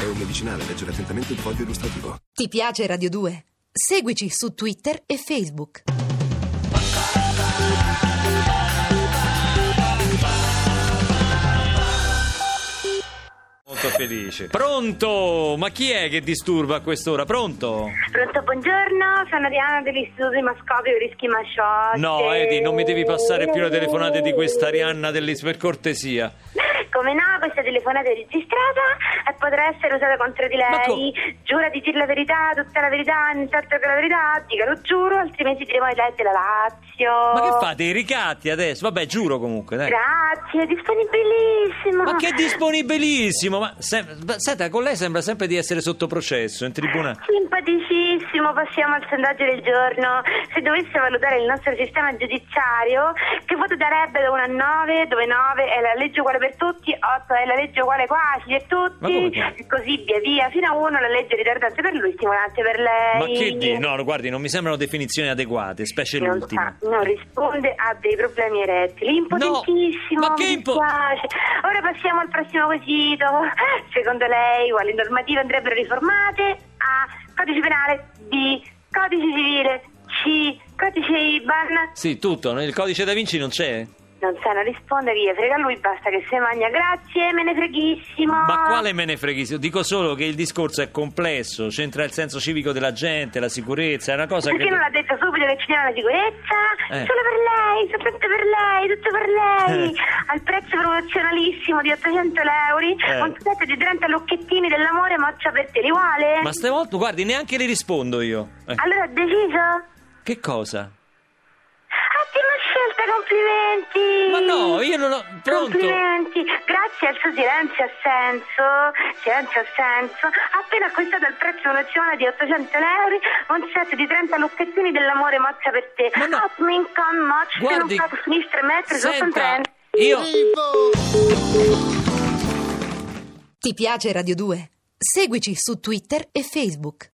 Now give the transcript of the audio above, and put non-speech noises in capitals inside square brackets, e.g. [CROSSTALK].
È un medicinale, leggere attentamente il foglio illustrativo. Ti piace Radio 2? Seguici su Twitter e Facebook. Felice. Pronto? Ma chi è che disturba a quest'ora? Pronto? Pronto, buongiorno, sono Diana dell'Istituto di Mascovio Rischi Masciotti. No, Edi, non mi devi passare più le telefonate di questa Arianna dell'Is per cortesia. Come no, questa telefonata è registrata e potrà essere usata contro di lei. Giura di dire la verità, tutta la verità, nient'altro che la verità, dica lo giuro, altrimenti diremo ai lei della Lazio. Ma che fate? I ricatti adesso? Vabbè, giuro comunque, dai. Grazie, disponibilissimo. Ma che disponibilissimo! Ma se- senta, con lei sembra sempre di essere sotto processo in tribunale. Simpaticissimo, passiamo al sondaggio del giorno. Se dovesse valutare il nostro sistema giudiziario, che voto darebbe da 1 a 9, dove 9 è la legge uguale per tutti, 8 è la legge uguale quasi come tutti, e così via via, fino a 1 la legge ritardante per lui, stimolante per lei. Ma che di? No, guardi, non mi sembrano definizioni adeguate, specie Non, l'ultima. sa, non risponde a dei problemi erettili. Impotentissimo. No, ma che impo-. Ora passiamo al prossimo quesito. [LAUGHS] Secondo lei, quali normative andrebbero riformate? A. Codice penale. B. Codice civile. C. Codice IBAN. Sì, tutto, il codice da Vinci non c'è? Non sa, non risponde, che gli frega lui, basta che se magna. Grazie, me ne freghissimo. Ma quale me ne freghi? Dico solo che il discorso è complesso, c'entra il senso civico della gente, la sicurezza, è una cosa Perché che... non l'ha detto subito che ci viene la sicurezza? Eh. Solo per lei, soltanto per lei, tutto per lei. Eh. Al prezzo promozionalissimo di 800 euro, Eh. un set di 30 lucchettini dell'amore moccia per te, li vuole? Ma stavolta, guardi, neanche le rispondo io. Eh, Allora ha deciso? Che cosa? Complimenti! Ma no, io non ho... Pronto? Complimenti, grazie al suo silenzio assenso, silenzio assenso, ha appena acquistato al prezzo promozionale di 800 euro un set di 30 lucchettini dell'amore mozza per te. Ma no. Hot Mincan Moch, Guardi, che non fa sinistra e mettere sotto un treno. io... Ti piace Radio 2? Seguici su Twitter e Facebook.